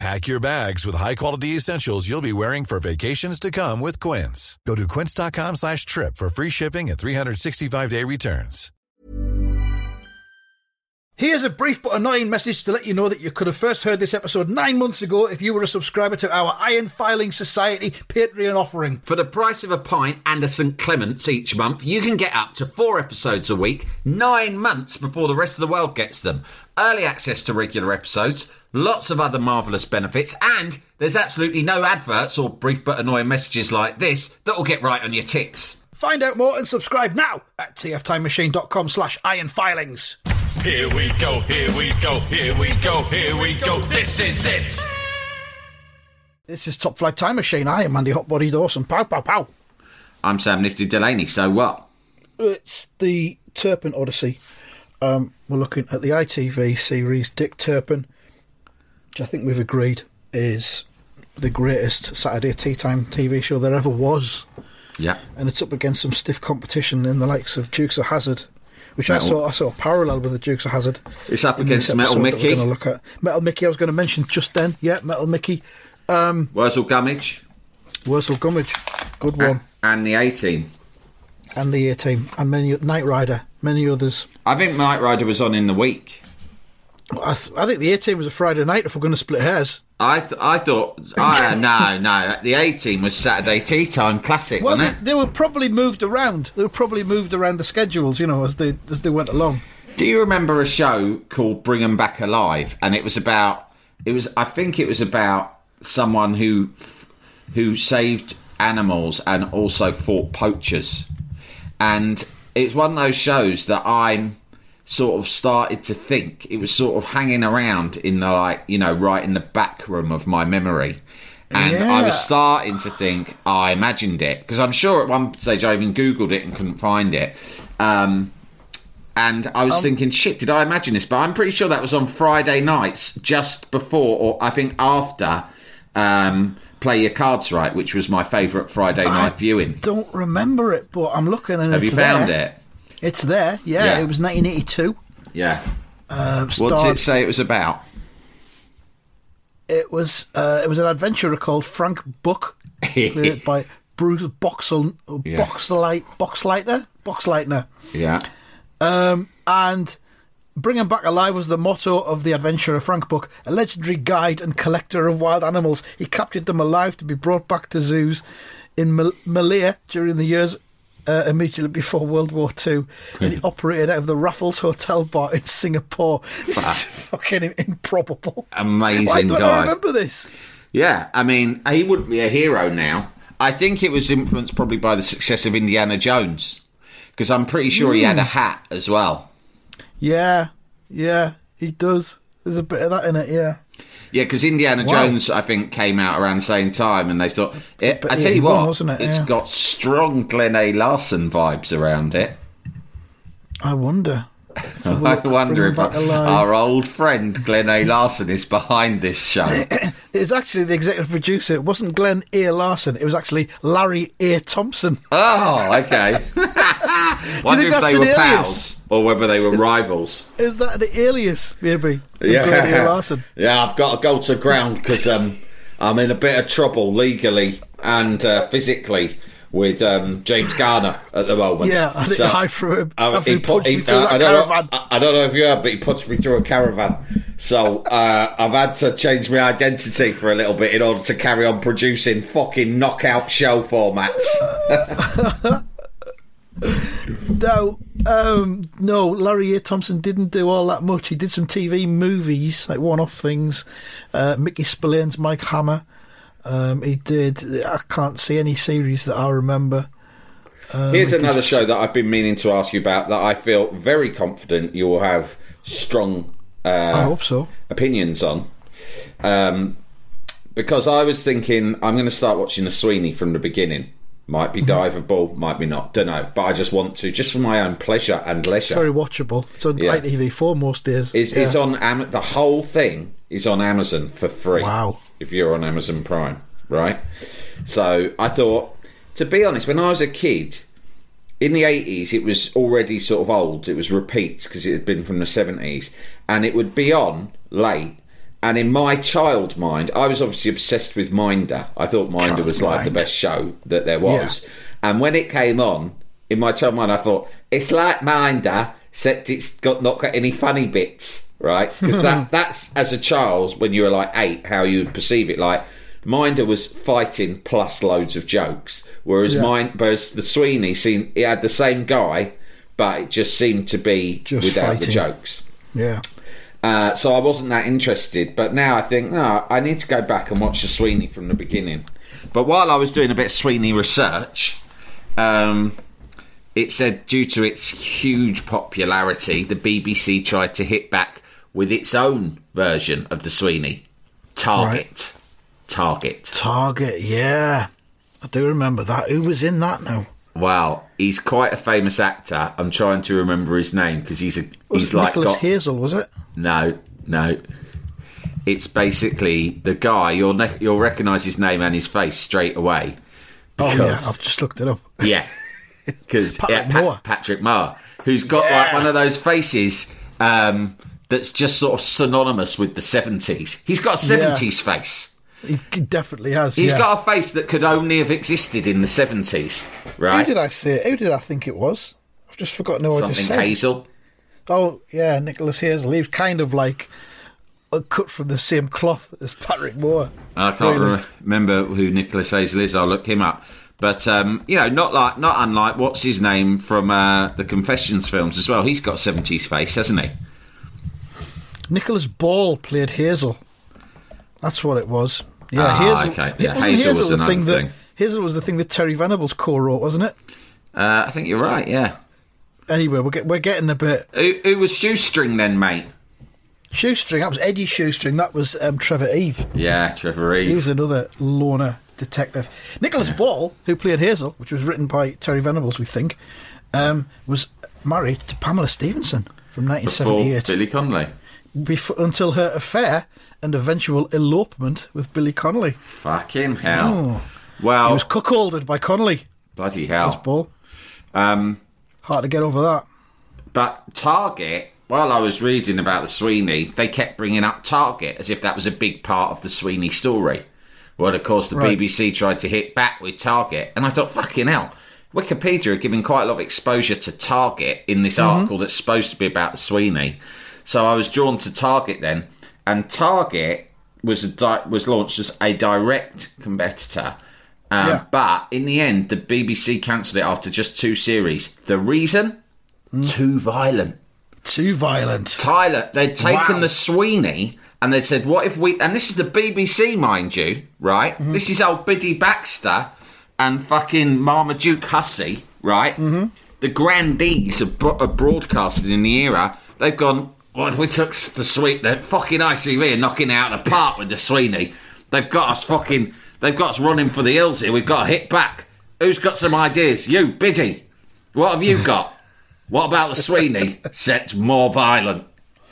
Pack your bags with high-quality essentials you'll be wearing for vacations to come with Quince. Go to quince.com slash trip for free shipping and 365-day returns. Here's a brief but annoying message to let you know that you could have first heard this episode nine months ago if you were a subscriber to our Iron Filing Society Patreon offering. For the price of a pint and a St. Clement's each month, you can get up to four episodes a week, nine months before the rest of the world gets them. Early access to regular episodes, lots of other marvellous benefits, and there's absolutely no adverts or brief but annoying messages like this that will get right on your ticks. Find out more and subscribe now at tftimemachine.com slash ironfilings. Here we go, here we go, here we go, here we go. This is it. This is Top Flight Time Machine. I am Andy Hotbody Dawson. Pow, pow, pow. I'm Sam Nifty Delaney, so what? It's the Turpin Odyssey. Um, we're looking at the ITV series Dick Turpin, which I think we've agreed is the greatest Saturday tea time TV show there ever was. Yeah. And it's up against some stiff competition in the likes of Dukes of Hazzard, which I saw I saw a parallel with the Dukes of Hazzard. It's up against Metal Mickey. We're going to look at Metal Mickey. I was going to mention just then. Yeah, Metal Mickey, um, Wurzel Gummidge Wurzel Gummidge, good one, and the A Team. and the A Team, and many Knight Rider, many others. I think Knight Rider was on in the week. I, th- I think the A Team was a Friday night. If we're going to split hairs, I th- I thought I ah, no no the A Team was Saturday tea time classic, well, wasn't it? they were probably moved around. They were probably moved around the schedules, you know, as they as they went along. Do you remember a show called Bring 'Em Back Alive? And it was about it was I think it was about someone who who saved animals and also fought poachers. And it's one of those shows that I'm sort of started to think it was sort of hanging around in the like you know right in the back room of my memory. And I was starting to think oh, I imagined it because I'm sure at one stage I even googled it and couldn't find it. Um, and I Um, was thinking, shit, did I imagine this? But I'm pretty sure that was on Friday nights, just before, or I think after, um, Play Your Cards Right, which was my favourite Friday night viewing. Don't remember it, but I'm looking and Have you found there. it? It's there. Yeah, Yeah. it was 1982. Yeah. Uh, What starred- it say it was about? It was uh, it was an adventurer called Frank Buck, by Bruce Boxel Yeah. Boxlight Boxleitner Boxleitner, Yeah. um, and Bring 'em Back Alive was the motto of the adventurer Frank Buck, a legendary guide and collector of wild animals. He captured them alive to be brought back to zoos in Mal- Malaya during the years uh, immediately before World War Two, and he operated out of the Raffles Hotel bar in Singapore. This is fucking improbable. Amazing Why don't I remember this? Yeah, I mean, he wouldn't be a hero now. I think it was influenced probably by the success of Indiana Jones, because I'm pretty sure he Hmm. had a hat as well. Yeah, yeah, he does. There's a bit of that in it, yeah. Yeah, because Indiana Wow. Jones, I think, came out around the same time, and they thought. It, But I tell you what, it? has Yeah. got strong Glenn A. Larson vibes around it. I wonder. Let's have a I wonder if Him Back Alive. our old friend Glenn A. Larson is behind this show. it was actually the executive producer. It wasn't Glenn A. Larson. It was actually Larry A. Thompson. oh, okay. Wonder if they were alias? pals or whether they were rivals. Is that an alias, maybe? from Glenn A. Larson. Yeah, I've got to go to ground because um, I'm in a bit of trouble legally and uh, physically with um, James Garner at the moment. Yeah, I think I threw him. uh, after he pu- punched me through uh, I don't caravan. Know, I, I don't know if you heard, but he punched me through a caravan. So uh, I've had to change my identity for a little bit in order to carry on producing fucking knockout show formats. No, um, no, Larry A. Thompson didn't do all that much. He did some TV movies, like one off things. Uh, Mickey Spillane's Mike Hammer. Um, he did. I can't see any series that I remember. Here's we did another show that I've been meaning to ask you about that I feel very confident you will have strong uh, I hope so. opinions on. Um, because I was thinking I'm going to start watching the Sweeney from the beginning. Might be mm-hmm. diveable, might be not. Don't know. But I just want to, just for my own pleasure and leisure. Very watchable. It's on Yeah. ITV4 most days. It's, Yeah. it's on Am- the whole thing is on Amazon for free. Wow. If you're on Amazon Prime, right? So I thought, to be honest, when I was a kid, in the 80s, it was already sort of old. It was repeats because it had been from the 70s, and it would be on late. And in my child mind, I was obviously obsessed with Minder. I thought Minder was like the best show that there was. And when it came on, in my child mind, I thought it's like Minder, except it's got not got any funny bits, right? Because that that's as a child when you were like eight, how you would perceive it. Like Minder was fighting plus loads of jokes, whereas Yeah. mine, whereas the Sweeney seemed it had the same guy, but it just seemed to be Just without the jokes. Yeah. Uh, so I wasn't that interested, but now I think no, I need to go back and watch the Sweeney from the beginning. But while I was doing a bit of Sweeney research, um, it said due to its huge popularity, the BBC tried to hit back with its own version of the Sweeney, Target. Target. Target, yeah. I do remember that. Who was in that now? Wow, he's quite a famous actor. I'm trying to remember his name because he's a Was he's it like Nicholas got, Hazel, was it? No, no. It's basically the guy. You'll ne- you'll recognise his name and his face straight away. Oh, yeah. I've just looked it up. Yeah, because Patrick Mower. Patrick Mower, who's got like one of those faces um, that's just sort of synonymous with the seventies. He's got a seventies face. He definitely has. He's yeah. got a face that could only have existed in the seventies, right? Who did I say? Who did I think it was? I've just forgotten who I just Something said. Hazel. Oh, yeah, Nicholas Hazel. He was kind of like cut from the same cloth as Patrick Mower. I can't Really. re- remember who Nicholas Hazel is. I'll look him up. But um, you know, not like not unlike what's his name from uh, the Confessions films as well. He's got seventies face, hasn't he? Nicholas Ball played Hazel. That's what it was. Yeah, Ah, Hazel. okay. Yeah, wasn't Hazel was the thing, thing. that Hazel was the thing that Terry Venables co-wrote, wasn't it? Uh, I think you're right. Yeah. Anyway, we're get, we're getting a bit Who, who was Shoestring then, mate? shoestring. That was Eddie Shoestring. That was um, Trevor Eve. Yeah, Trevor Eve. He was another loner detective. Nicholas Ball, who played Hazel, which was written by Terry Venables, we think, um, was married to Pamela Stephenson from Before 1978 Billy Connolly. Before, until her affair and eventual elopement with Billy Connolly. Fucking hell. Oh. Well, He was cuckolded by Connolly. bloody That's hell. Ball. Um, Hard to get over that. but Target, while I was reading about the Sweeney, they kept bringing up Target as if that was a big part of the Sweeney story. Well, of course, the Right. BBC tried to hit back with Target, and I thought, fucking hell. Wikipedia are giving quite a lot of exposure to Target in this article that's supposed to be about the Sweeney. So I was drawn to Target then, and Target was a di- was launched as a direct competitor. Um, Yeah. But in the end, the BBC cancelled it after just two series. The reason? Too violent. Too violent. Tyler, they'd taken Wow. the Sweeney and they said, "What if we?" And this is the BBC, mind you, right? Mm-hmm. This is old Biddy Baxter and fucking Marmaduke Hussey, right? Mm-hmm. The grandees of broadcasting in the era. They've gone. We took the sweet, the fucking ITV and knocking it out of the park with the Sweeney? They've got us fucking. They've got us running for the hills here. We've got to hit back. Who's got some ideas? You, Biddy. What have you got? What about the Sweeney? Set more violent.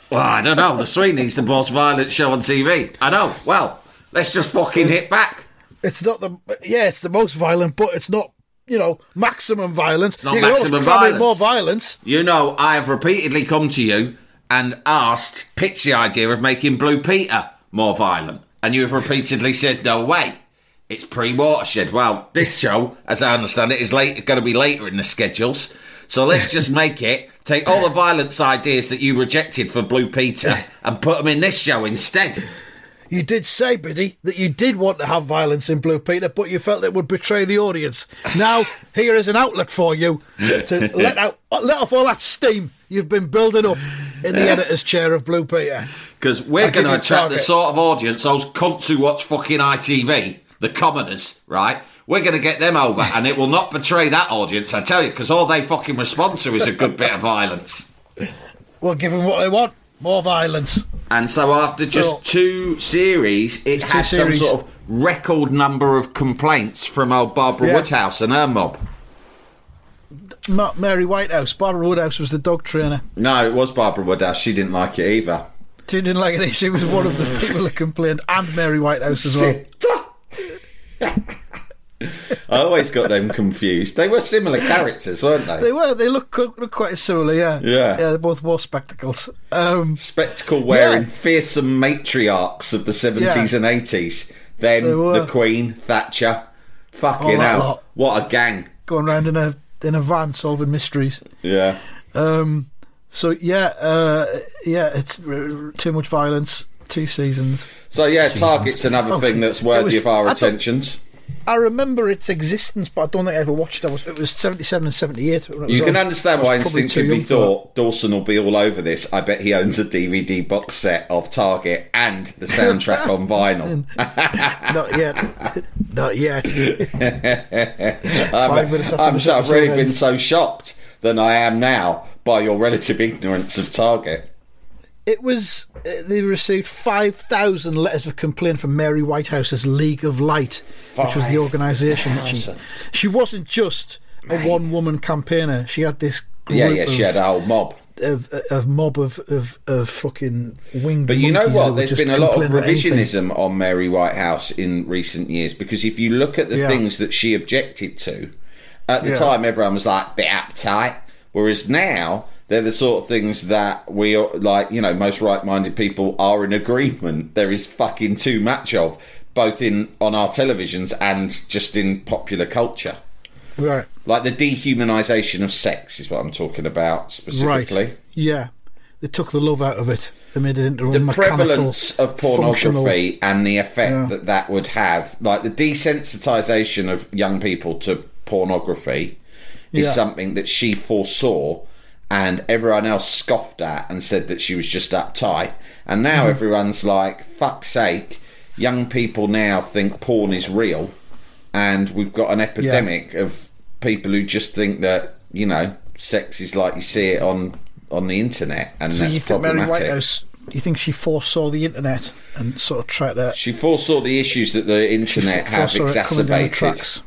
Well, I don't know. The Sweeney's the most violent show on TV. I know. Well, let's just fucking hit back. It's not the yeah, it's the most violent, but it's not you know maximum violence. not you maximum violence. more violence. You know, I have repeatedly come to you and asked, pitched the idea of making Blue Peter more violent. And you have repeatedly said, no way. It's pre watershed. Well, this show, as I understand it, is late, going to be later in the schedules. So let's just make it, take all the violence ideas that you rejected for Blue Peter and put them in this show instead. You did say, Biddy, that you did want to have violence in Blue Peter, but you felt it would betray the audience. Now, here is an outlet for you to let out let off all that steam you've been building up in the editor's chair of Blue Peter. Because we're going to attract the sort of audience, those cunts who watch fucking ITV, the commoners, right? We're going to get them over, and it will not betray that audience, I tell you, because all they fucking respond to is a good bit of violence. We'll give them what they want. More violence. And so after just So- two series, it had some series. sort of record number of complaints from old Barbara Yeah. Woodhouse and her mob. Ma- Mary Whitehouse. Barbara Woodhouse was the dog trainer. No, it was Barbara Woodhouse. She didn't like it either. She didn't like it. She was one of the people that complained, and Mary Whitehouse as well. I always got them confused. They were similar characters, weren't they? They were. They look, look quite similar. Yeah. Yeah. Yeah. They both wore spectacles. Um, Spectacle wearing Yeah. fearsome matriarchs of the 70s Yeah. and 80s. Then the Queen, Thatcher. Fucking All hell. lot. What a gang. going around in a in a van solving mysteries. Yeah. Um, so yeah, uh, yeah, it's too much violence. Two seasons. So, yeah, Seasons. Target's another Oh, thing that's worthy was- of our I attentions. I remember its existence, but I don't think I ever watched it. I was, it was seventy seven and seventy eight. You can understand why I instinctively thought. Dawson will be all over this. I bet he owns a DVD box set of Target and the soundtrack on vinyl. Not yet. Not yet. I'm, Five minutes after I'm so, I've really been so shocked than I am now by your relative ignorance of Target. It was. Uh, they received five thousand letters of complaint from Mary Whitehouse's League of Light, which was the organisation that she. She wasn't just a one woman campaigner. She had this. Group Yeah, yeah, she had a whole mob. of, of mob of, of, of fucking winged. But you know what? There's been a lot of complain about anything. revisionism on Mary Whitehouse in recent years because if you look at the Yeah. things that she objected to, at the Yeah. time everyone was like, bit uptight. Whereas now, they're the sort of things that we are, like, you know, most right minded people are in agreement. There is fucking too much of, both in on our televisions and just in popular culture. Right. Like the dehumanisation of sex is what I'm talking about specifically. Right. Yeah. They took the love out of it. They made it into a the prevalence of functional- pornography and the effect Yeah. that that would have, like the desensitization of young people to pornography, is Yeah. something that she foresaw, and everyone else scoffed at and said that she was just uptight. And now mm-hmm. everyone's like, "Fuck's sake!" Young people now think porn is real, and we've got an epidemic of people who just think that you know sex is like you see it on on the internet, and So that's you think Mary. Whitehouse? You think she foresaw the internet and sort of tried to She foresaw the issues that the internet have foresaw it coming down the exacerbated.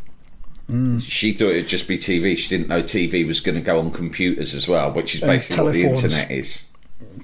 Tracks? She thought it'd just be TV. She didn't know TV was going to go on computers as well, which is basically what the internet is.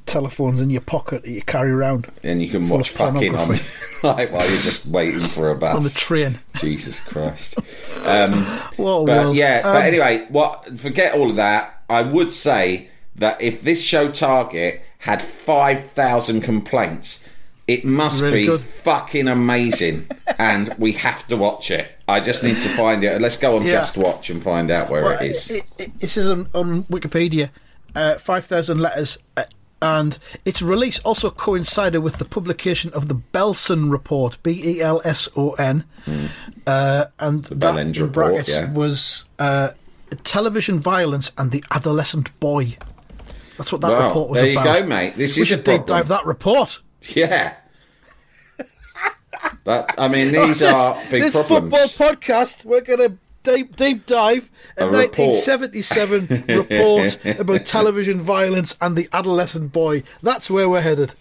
Telephones in your pocket that you carry around And you can watch fucking on like while you're just waiting for a bus. on the train. Jesus Christ. Um, What a but world. yeah, but Um, anyway, what? Forget all of that. I would say that if this show Target had five thousand complaints, it must Really be good. fucking amazing, and we have to watch it. I just need to find it. Let's go on Yeah. Just Watch and find out where Well, it is. It, it, it says on, on Wikipedia, uh, 5,000 letters, uh, and its release also coincided with the publication of the Belson Report, B E L S O N, uh, and that Bellenge in Hmm. Report, brackets yeah. was uh, television violence and the adolescent boy. That's what that Wow, report was there you about. go, mate. This we is should deep dive that report. Yeah. That, I mean, these this, are big this problems. football podcast, we're going to deep deep dive a, A 1977 report about television violence and the adolescent boy. That's where we're headed.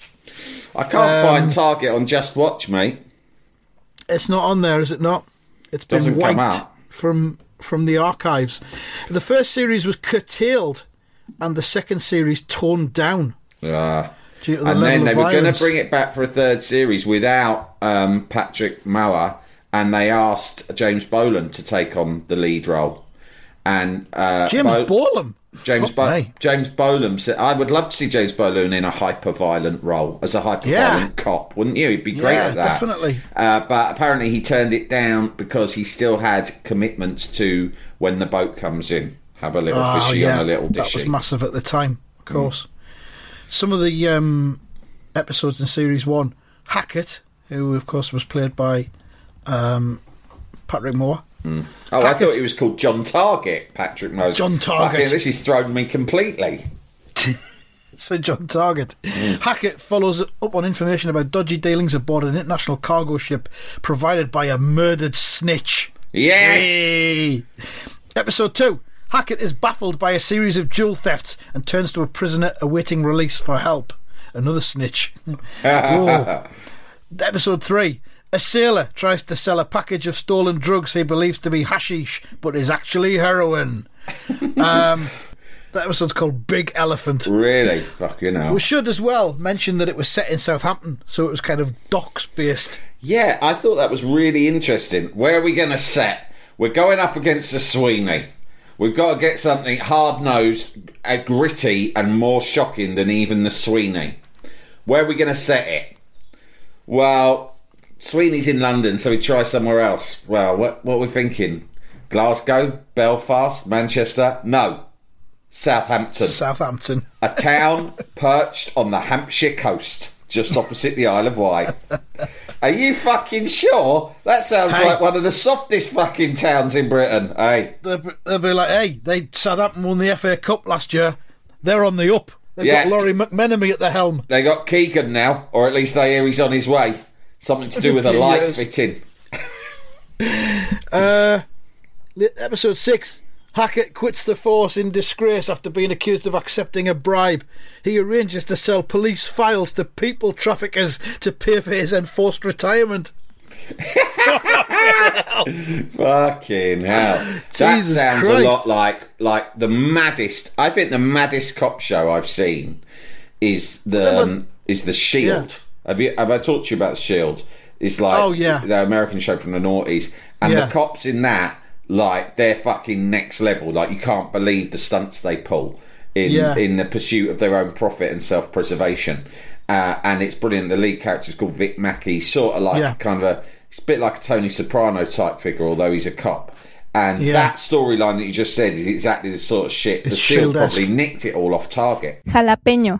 I can't Um, find Target on Just Watch, mate. It's not on there, is it not? It's been Doesn't come wiped from from the archives. The first series was curtailed, and the second series torn down. Ah. The and then they were going to bring it back for a third series without um, Patrick Mower, and they asked James Bolam to take on the lead role. And uh, James Bo-. James Bo- me. James Bolam said, "I would love to see James Bolam in a hyper-violent role as a hyper-violent Yeah. cop, wouldn't you? He'd be great Yeah, at that. definitely. Uh, but apparently, he turned it down because he still had commitments to when the boat comes in. Have a little Oh, fishy yeah, on a little dishy. that was massive at the time, of course. Some of the um, episodes in series one, Hackett, who of course was played by um, Patrick Mower. Oh, I thought he was called John Target, Patrick Mower. John Target. This has thrown me completely. So John Target. Mm. Hackett follows up on information about dodgy dealings aboard an international cargo ship provided by a murdered snitch. Yes! Hey! Episode 2. Hackett is baffled by a series of jewel thefts and turns to a prisoner awaiting release for help. Another snitch. Episode 3. A sailor tries to sell a package of stolen drugs he believes to be hashish, but is actually heroin. um, that episode's called Big Elephant. Really? Fucking hell. We should as well mention that it was set in Southampton, so it was kind of docks based. Yeah, I thought that was really interesting. Where are we going to set? We're going up against the Sweeney. We've got to get something hard nosed, uh, gritty, and more shocking than even the Sweeney. Where are we going to set it? Well, Sweeney's in London, so we try somewhere else. Well, what, what are we thinking? Glasgow? Belfast? Manchester? No. Southampton. Southampton. a town perched on the Hampshire coast, just opposite the Isle of Wight. Are you fucking sure? That sounds Hey. like one of the softest fucking towns in Britain. Hey, They'll be, they'll be like, hey, they Southampton won the FA Cup last year. They're on the up. They've Yeah. got Lawrie McMenemy at the helm. they got Keegan now, or at least they hear he's on his way. Something to do with a light fitting. Uh, li- Episode 6. Hackett quits the force in disgrace after being accused of accepting a bribe. He arranges to sell police files to people traffickers to pay for his enforced retirement. Fucking hell! that Jesus sounds Christ. a lot like like the maddest. I think the maddest cop show I've seen is the um, is the Shield. Yeah. Have you have I talked to you about the Shield? It's like Oh, yeah. the American show from the noughties, and Yeah. the cops in that like they're fucking next level. Like you can't believe the stunts they pull in Yeah. in the pursuit of their own profit and self preservation. Uh, and it's brilliant. The lead character is called Vic Mackey, sort of like Yeah. kind of a it's a bit like a Tony Soprano type figure, although he's a cop. And Yeah. that storyline that you just said is exactly the sort of shit. The It's Shield probably nicked it all off target. Jalapeño.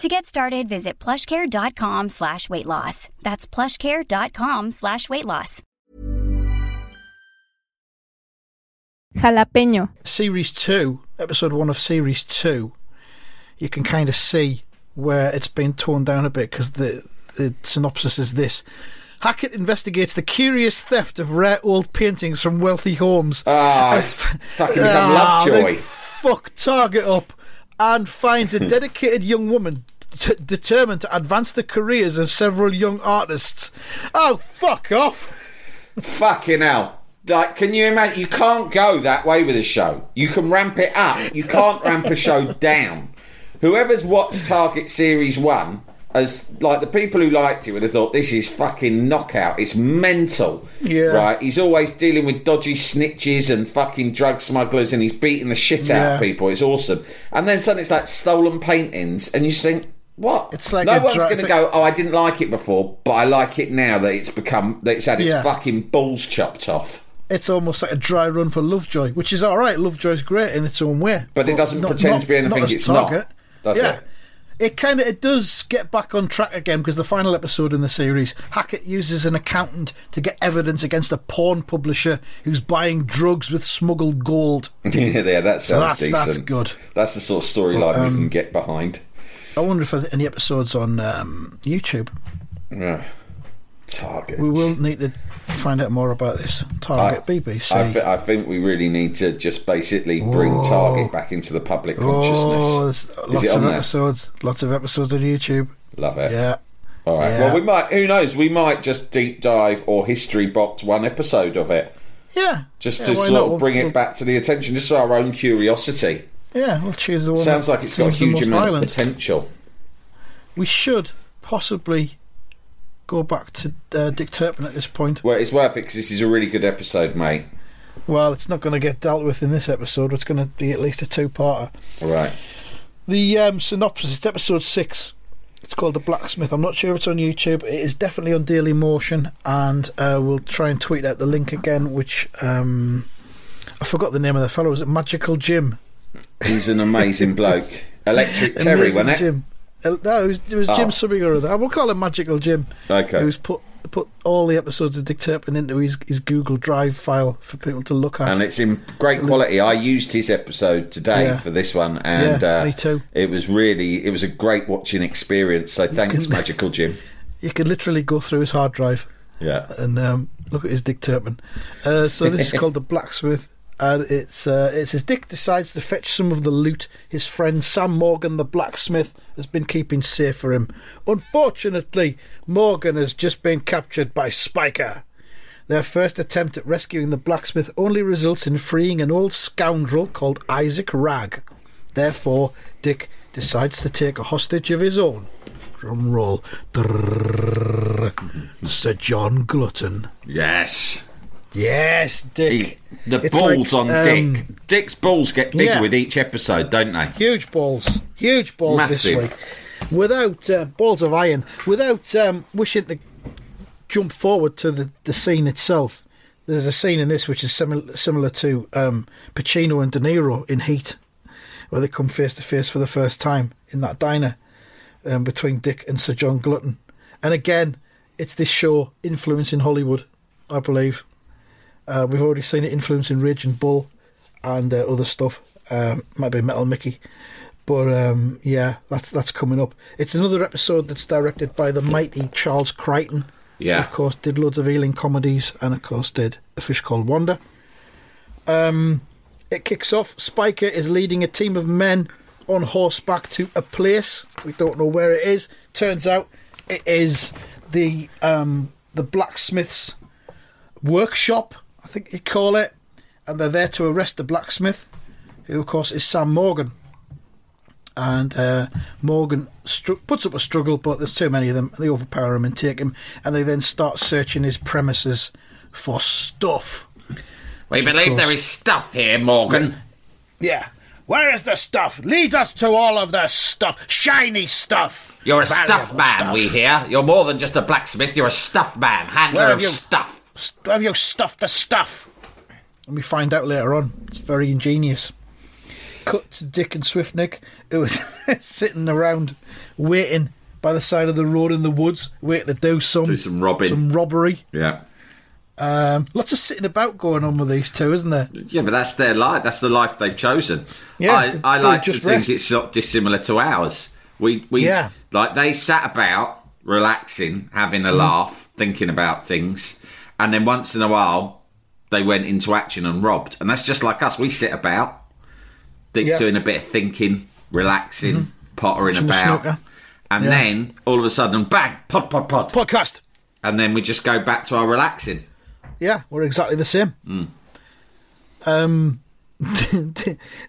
To get started, visit plushcare.com slash weight loss. That's plushcare.com slash weight loss. Jalapeño. Series 2, episode 1 of Series 2, you can kind of see where it's been torn down a bit because the, the synopsis is this. Hackett investigates the curious theft of rare old paintings from wealthy homes. Ah, And it's f- fucking become Ah, Lovejoy. fuck Target up and finds a dedicated young woman t- determined to advance the careers of several young artists. Oh, fuck off! Fucking hell. Like, can you imagine? You can't go that way with a show. You can ramp it up. You can't ramp a show down. Whoever's watched Target Series 1, as like the people who liked it would have thought this is fucking knockout. It's mental. Yeah. Right? He's always dealing with dodgy snitches and fucking drug smugglers and he's beating the shit out of people. It's awesome. And then suddenly it's like stolen paintings and you think, what? It's like no one's dra- going to go. Oh, I didn't like it before, but I like it now that it's become that it's had its Yeah. fucking balls chopped off. It's almost like a dry run for Lovejoy, which is all right. Lovejoy's great in its own way, But it doesn't pretend to be anything it's not, does yeah. it? It kind of it does get back on track again because the final episode in the series, Hackett uses an accountant to get evidence against a porn publisher who's buying drugs with smuggled gold. yeah, yeah, that sounds that's- decent. that's good. That's the sort of storyline we um, can get behind. I wonder if any episodes on um, YouTube. Yeah. Target. We will need to find out more about this. Target BBC. I, thi- I think we really need to just basically bring Target back into the public oh, consciousness. oh, Is lots of on there? episodes. Lots of episodes on YouTube. Love it. Yeah. All right. Yeah. Well, we might. Who knows? We might just deep dive or history box one episode of it, Yeah. just Yeah, to sort not? of bring we'll- it back to the attention, just for our own curiosity. Yeah, we'll choose the one. Sounds like it's got a huge amount violent. of potential. We should possibly go back to uh, Dick Turpin at this point. Well, it's worth it because this is a really good episode, mate. Well, it's not going to get dealt with in this episode. It's going to be at least a two-parter. All right. The um, synopsis, it's episode six. It's called The Blacksmith. I'm not sure if it's on YouTube. It is definitely on Daily Motion, and uh, we'll try and tweet out the link again, which um, I forgot the name of the fellow. Was it Magical Jim? He's an amazing bloke. Electric Terry, wasn't it? Jim. Uh, No, it was, it was Oh. Jim something or other. I will call him Magical Jim. Okay. Who's put put all the episodes of Dick Turpin into his, his Google Drive file for people to look at. and it's in great quality. I used his episode today Yeah. for this one, and Yeah, uh, me too. It was really, it was a great watching experience. So thanks, can- Magical Jim. you could literally go through his hard drive Yeah, and um, look at his Dick Turpin. Uh, so this is called the Blacksmith, and it's uh, it says Dick decides to fetch some of the loot his friend Sam Morgan, the blacksmith, has been keeping safe for him. Unfortunately, Morgan has just been captured by Spiker. Their first attempt at rescuing the blacksmith only results in freeing an old scoundrel called Isaac Ragg. Therefore, Dick decides to take a hostage of his own. Drum roll. Drrrr. Sir John Glutton. yes. Yes, Dick. He, the It's balls like, on um, Dick. Dick's balls get bigger yeah. with each episode, don't they? Huge balls. Huge balls Massive. this week. Without uh, balls of iron. Without um, wishing to jump forward to the, the scene itself. There's a scene in this which is similar similar to um, Pacino and De Niro in Heat, where they come face to face for the first time in that diner um, between Dick and Sir John Glutton. And again, it's this show influencing Hollywood, I believe. Uh, we've already seen it influencing Raging Bull and uh, other stuff. Um, might be Metal Mickey, but um, yeah, that's that's coming up. It's another episode that's directed by the mighty Charles Crichton. Yeah. of course, did loads of Ealing comedies, and of course, did A Fish Called Wanda. Um, it kicks off. Spiker is leading a team of men on horseback to a place. We don't know where it is. Turns out it is the um, the blacksmith's workshop, I think you call it, and they're there to arrest the blacksmith, who of course is Sam Morgan. And uh, Morgan stru- puts up a struggle, but there's too many of them. They overpower him and take him, and they then start searching his premises for stuff. We Which, believe course- there is stuff here, Morgan. Yeah. Where is the stuff? Lead us to all of the stuff. Shiny stuff. You're a stuff man, stuff. we hear. You're more than just a blacksmith. You're a stuff man, handler of you- stuff. Have you stuffed the stuff? And we find out later on. It's very ingenious. Cut to Dick and Swiftnick, who was sitting around waiting by the side of the road in the woods, waiting to do some Do some robbing. some robbery. Yeah. Um, lots of sitting about going on with these two, isn't there? Yeah, but that's their life. That's the life they've chosen. Yeah, I, I like to just think it's not dissimilar to ours. We, we, Yeah. like they sat about relaxing, having a Mm. laugh, thinking about things, and then once in a while they went into action and robbed. And that's just like us. We sit about, Dick Yeah. Mm-hmm. doing a bit of thinking, relaxing, pottering Watching about, and Yeah. then all of a sudden, bang, pod, pod, pod, Podcast. and then we just go back to our relaxing. Yeah, we're exactly the same. Um,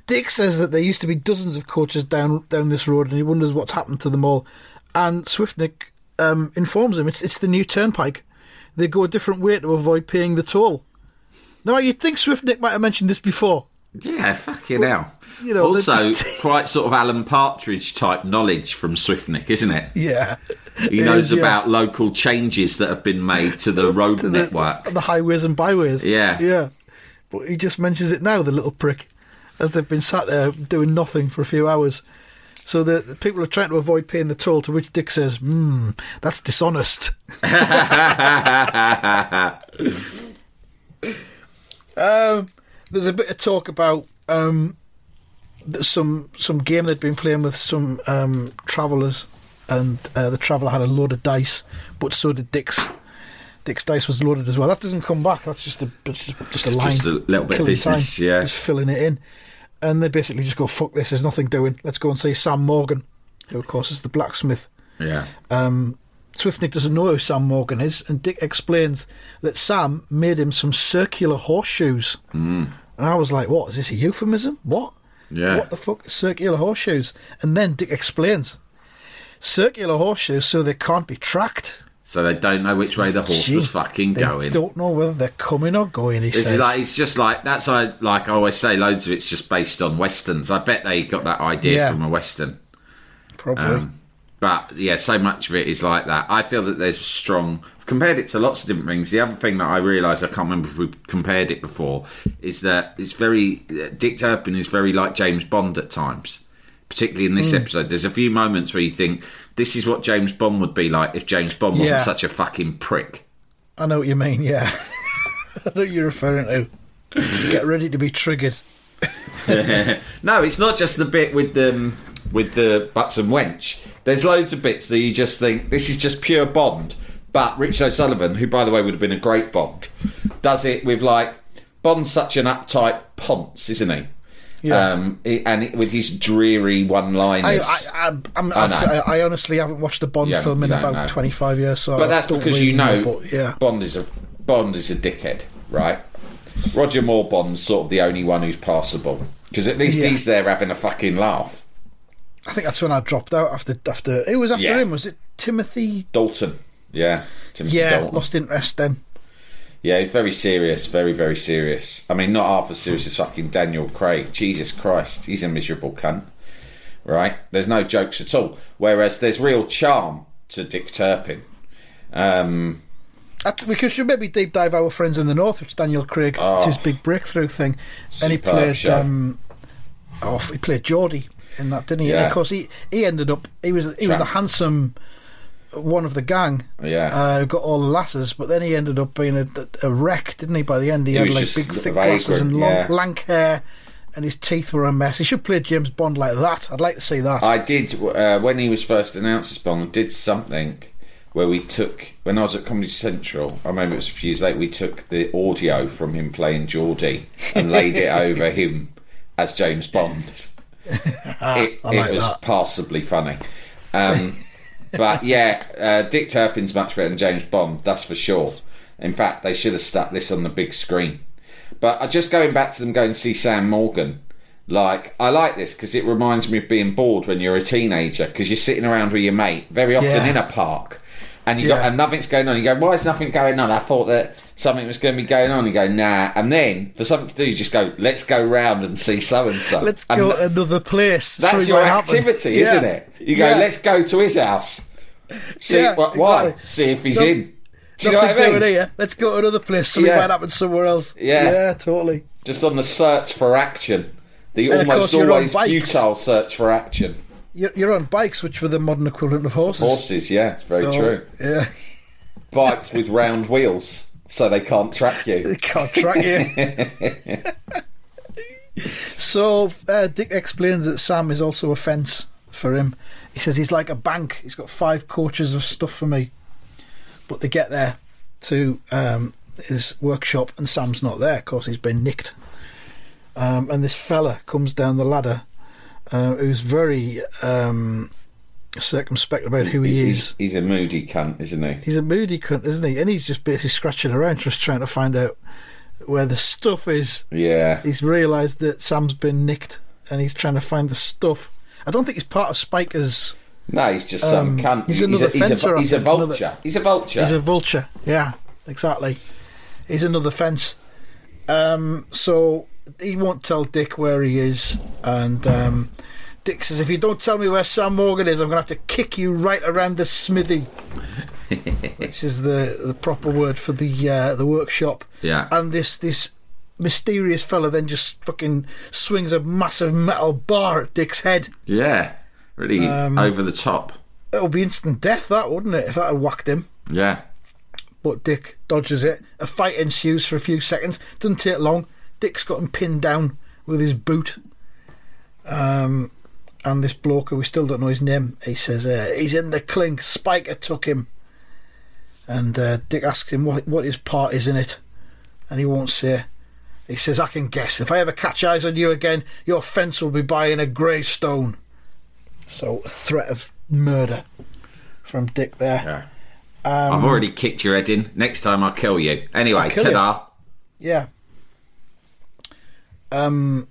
Dick says that there used to be dozens of coaches down down this road, and he wonders what's happened to them all. And Swiftnick um, informs him it's it's the new turnpike. They go a different way to avoid paying the toll. Now you'd think Swiftnick might have mentioned this before. Yeah, fucking hell. you know, also, just- quite sort of Alan Partridge type knowledge from Swiftnick, isn't it? Yeah, He knows is, yeah. about local changes that have been made to the road To the- network. the highways and byways. Yeah. yeah. But he just mentions it now, the little prick, as they've been sat there doing nothing for a few hours. So the, the people are trying to avoid paying the toll. To which Dick says, "Hmm, that's dishonest." um, there's a bit of talk about um, some some game they'd been playing with some um, travellers, and uh, the traveller had a load of dice, but so did Dick's. Dick's dice was loaded as well. That doesn't come back. That's just a just, just a line. Just a little bit of business, time. yeah. Just filling it in, and they basically just go, "Fuck this! There's nothing doing. Let's go and see Sam Morgan, who of course is the blacksmith." Yeah. Um, Swiftnick doesn't know who Sam Morgan is, and Dick explains that Sam made him some circular horseshoes. Mm. And I was like, "What is this a euphemism? What? Yeah. What the fuck? Circular horseshoes?" And then Dick explains, "Circular horseshoes, so they can't be tracked." So they don't know which way the horse Gee, was fucking going. they going. Don't know whether they're coming or going. He It's says, like it's just like that's why like I always say loads of it's just based on westerns. I bet they got that idea Yeah. from a western. "Probably." Um, but yeah, so much of it is like that. I feel that there's strong. I've compared it to lots of different things. The other thing that I realised I can't remember if we compared it before is that it's very Dick Turpin is very like James Bond at times. Particularly in this Hmm. episode, there's a few moments where you think this is what James Bond would be like if James Bond wasn't Yeah. such a fucking prick. I know what you mean. Yeah, I know what you're referring to. Get ready to be triggered. No, it's not just the bit with the with the butts and wench. There's loads of bits that you just think this is just pure Bond. But Richard O'Sullivan, who by the way would have been a great Bond, does it with like Bond's such an uptight ponce, isn't he? Yeah. Um, and it, with his dreary one-liners. I, I, I. I, I honestly haven't watched a Bond Yeah, film in about know. 25 years, so but that's because really you know, But yeah, Bond is a Bond is a dickhead, right? Roger Moore Bond's sort of the only one who's passable because at least Yeah. he's there having a fucking laugh. I think that's when I dropped out after after it was after Yeah. him. Was it Timothy? Dalton, yeah, Timothy Yeah, Dalton. lost interest then. Yeah, he's very serious, very, very serious. I mean, not half as serious as fucking Daniel Craig. Jesus Christ, he's a miserable cunt. Right? There's no jokes at all. Whereas there's real charm to Dick Turpin. Um, we should maybe deep dive our friends in the north, which Daniel Craig it's his big breakthrough thing, and he Oh. Played. Um, oh, he played Geordie in that, didn't he? And Yeah. of course, he he ended up he was he was the handsome one of the gang. Yeah. uh, who got all the lasses, but then he ended up being a, a wreck, didn't he? By the end, he, He had like big thick glasses and long, yeah. lank hair, and his teeth were a mess. He should play James Bond like that. I'd like to see that. I did, uh, when he was first announced as Bond, did something where we took, when I was at Comedy Central, I remember it was a few years later, we took the audio from him playing Geordie and laid it over him as James Bond. it I like it was that. passably funny. Um, but yeah, uh, Dick Turpin's much better than James Bond, that's for sure. In fact, they should have stuck this on the big screen. But uh, just going back to them going to see Sam Morgan, like I like this because it reminds me of being bored when you're a teenager because you're sitting around with your mate, very often Yeah. in a park, and you got and nothing's going on. You go, why is nothing going on? I thought that something was going to be going on. You go, nah, and then for something to do, you just go, let's go round and see so and so. Let's go to another place. That's your activity, Yeah. isn't it? You go, Yeah. let's go to his house. See Yeah, what? Why? exactly. See if he's No- in. Do you know what I mean? doing here. Let's go to another place. Something Yeah. might happen somewhere else. Yeah. yeah, totally. Just on the search for action, the And almost course you're on always futile search for action. You're, you're on bikes, which were the modern equivalent of horses. Horses, yeah, it's very So, true. Yeah, Bikes with round wheels, so they can't track you. they can't track you. so uh, Dick explains that Sam is also a fence for him. He says he's like a bank. He's got five coaches of stuff for me, but they get there to um, his workshop and Sam's not there. Of course, he's been nicked. Um, and this fella comes down the ladder, uh, who's very um, circumspect about who he is. He's, he's a moody cunt, isn't he? He's a moody cunt, isn't he? And he's just basically scratching around, just trying to find out where the stuff is. Yeah. He's realised that Sam's been nicked, and he's trying to find the stuff. I don't think he's part of Spiker's. No, he's just some Um, cunt. he's another he's a, fencer, he's a think, another- vulture. He's a vulture. He's a vulture. Yeah, exactly. He's another fence. Um, so he won't tell Dick where he is, and um, Dick says, "If you don't tell me where Sam Morgan is, I'm going to have to kick you right around the smithy." which is the the proper word for the uh, the workshop. Yeah. And this this mysterious fella then just fucking swings a massive metal bar at Dick's head. yeah. Really Um, over the top. It'll be instant death, that wouldn't it? If that had whacked him. Yeah. But Dick dodges it. A fight ensues for a few seconds. Doesn't take long. Dick's got him pinned down with his boot. Um, and this bloke, who we still don't know his name, he says uh, he's in the clink. Spiker took him. And uh, Dick asks him what what his part is in it, and he won't say. He says, "I can guess. If I ever catch eyes on you again, your fence will be buying a gravestone." So, a threat of murder from Dick there. Yeah. I've already kicked your head in. Next time I'll kill you. Anyway, Um, kill ta-da. Yeah. Um.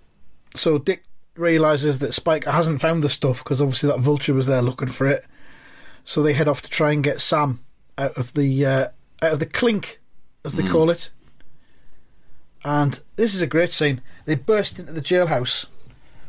So Dick realizes that Spike hasn't found the stuff because obviously that vulture was there looking for it. So they head off to try and get Sam out of the uh, out of the clink, as they call it. And this is a great scene. They burst into the jailhouse,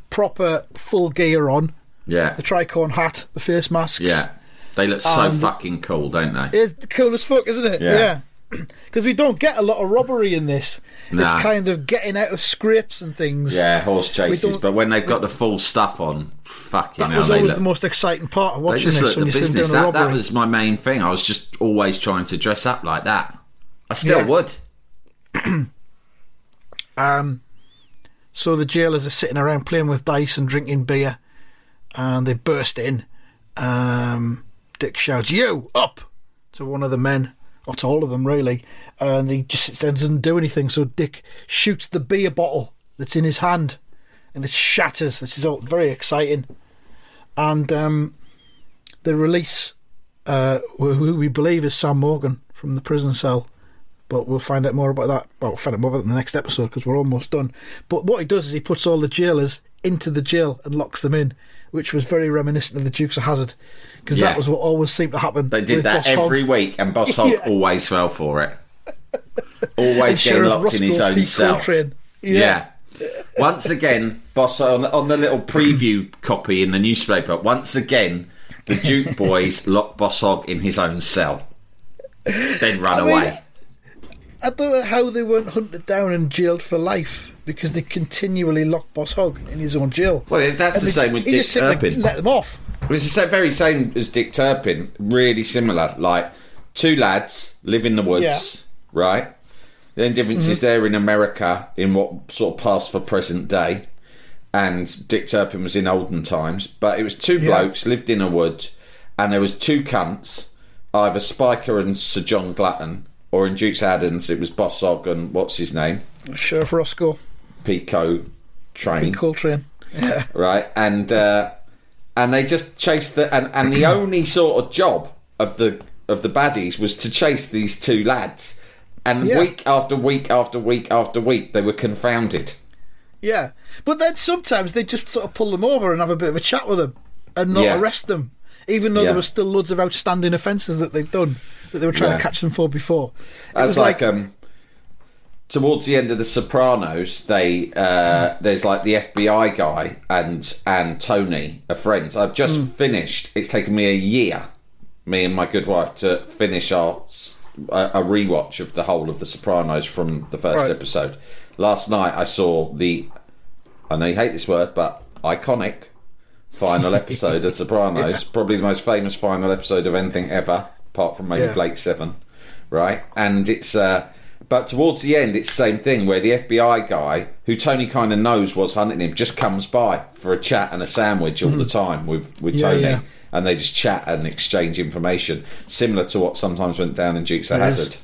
proper full gear on, Yeah. the tricorn hat, the face masks. Yeah. They look so fucking cool, don't they? It's cool as fuck, isn't it? Yeah. Because we don't get a lot of robbery in this. Nah. It's kind of getting out of scripts and things. Yeah, horse chases. But when they've got the full stuff on, fucking That hell, was always look, the most exciting part of watching this look when the you're business. doing a That, that was my main thing. I was just always trying to dress up like that. I still Yeah. would. Um, so the jailers are sitting around playing with dice and drinking beer, and they burst in. Um, Dick shouts, "You up!" to one of the men, to all of them really, and he just doesn't do anything. So Dick shoots the beer bottle that's in his hand, and it shatters. This is all very exciting, and um, they release uh, who we believe is Sam Morgan from the prison cell. But we'll find out more about that. Well, we'll find out more about it in the next episode because we're almost done. But what he does is he puts all the jailers into the jail and locks them in, which was very reminiscent of the Dukes of Hazzard, because Yeah. that was what always seemed to happen. They did that Boss Hogg. every week, and Boss Hogg Yeah. always fell for it. Always getting locked in his own P. cell. Coltrane. Yeah. Once again, Boss on, on the little preview copy in the newspaper. Once again, the Duke boys lock Boss Hogg in his own cell, then run I mean, away. I don't know how they weren't hunted down and jailed for life because they continually lock Boss Hogg in his own jail. Well, that's And the same with he Dick just seemed to Turpin. let them off. It's the very same as Dick Turpin. Really similar. Like two lads live in the woods, Yeah. right? The only difference is mm-hmm. they're in America in what sort of past for present day, and Dick Turpin was in olden times. But it was two Yeah. blokes lived in a wood, and there was two cunts, either Spiker and Sir John Glutton, or in Duke's Addens it was Boss Hogg and what's his name, Sheriff Rosco P. Coltrane P. Coltrane. Yeah. right? And uh, and they just chased the and, and the only sort of job of the of the baddies was to chase these two lads. And Yeah. week after week after week after week, they were confounded. Yeah, but then sometimes they just sort of pull them over and have a bit of a chat with them and not Yeah. arrest them, even though Yeah. there were still loads of outstanding offences that they'd done that they were trying to catch them for before. It That's was like, um, towards the end of The Sopranos, they uh, there's like the FBI guy and and Tony are friends. I've just Hmm. finished. It's taken me a year, me and my good wife, to finish our a rewatch of the whole of The Sopranos from the first Right. episode. Last night, I saw the. I know you hate this word, but iconic final episode of Sopranos. Probably the most famous final episode of anything ever, apart from maybe Yeah. Blake Seven, right? And it's. Uh, but towards the end, it's the same thing where the FBI guy, who Tony kind of knows was hunting him, just comes by for a chat and a sandwich all the time with, with Hmm. Yeah, Tony. yeah. And they just chat and exchange information, similar to what sometimes went down in Dukes of Hazzard.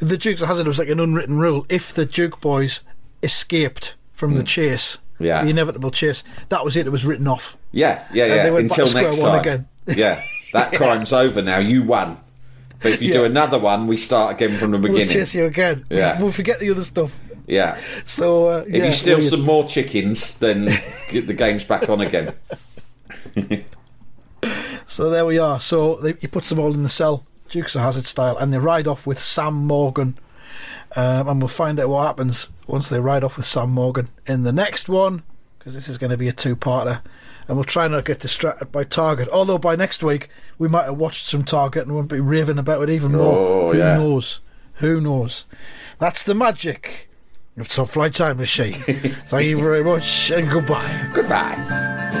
The Dukes of Hazzard was like an unwritten rule. If the Duke boys escaped from the chase, Hmm. Yeah. the inevitable chase, that was it. It was written off. Yeah, yeah, And yeah. they went back Until to square next one time. again. yeah, that crime's over now. You won. But if you do another one, we start again from the beginning. We'll chase you again. Yeah. We'll forget the other stuff. Yeah. So uh, If yeah, you steal some more chickens, then get the game's back on again. So there we are. So they, he puts them all in the cell, Dukes of Hazzard style, and they ride off with Sam Morgan. Um, and we'll find out what happens once they ride off with Sam Morgan in the next one, because this is going to be a two-parter. And we'll try not to get distracted by Target. Although by next week we might have watched some Target and won't be raving about it even more. Oh, Who yeah. knows? Who knows? That's the magic of Top Flight Time Machine. Thank you very much and goodbye. Goodbye.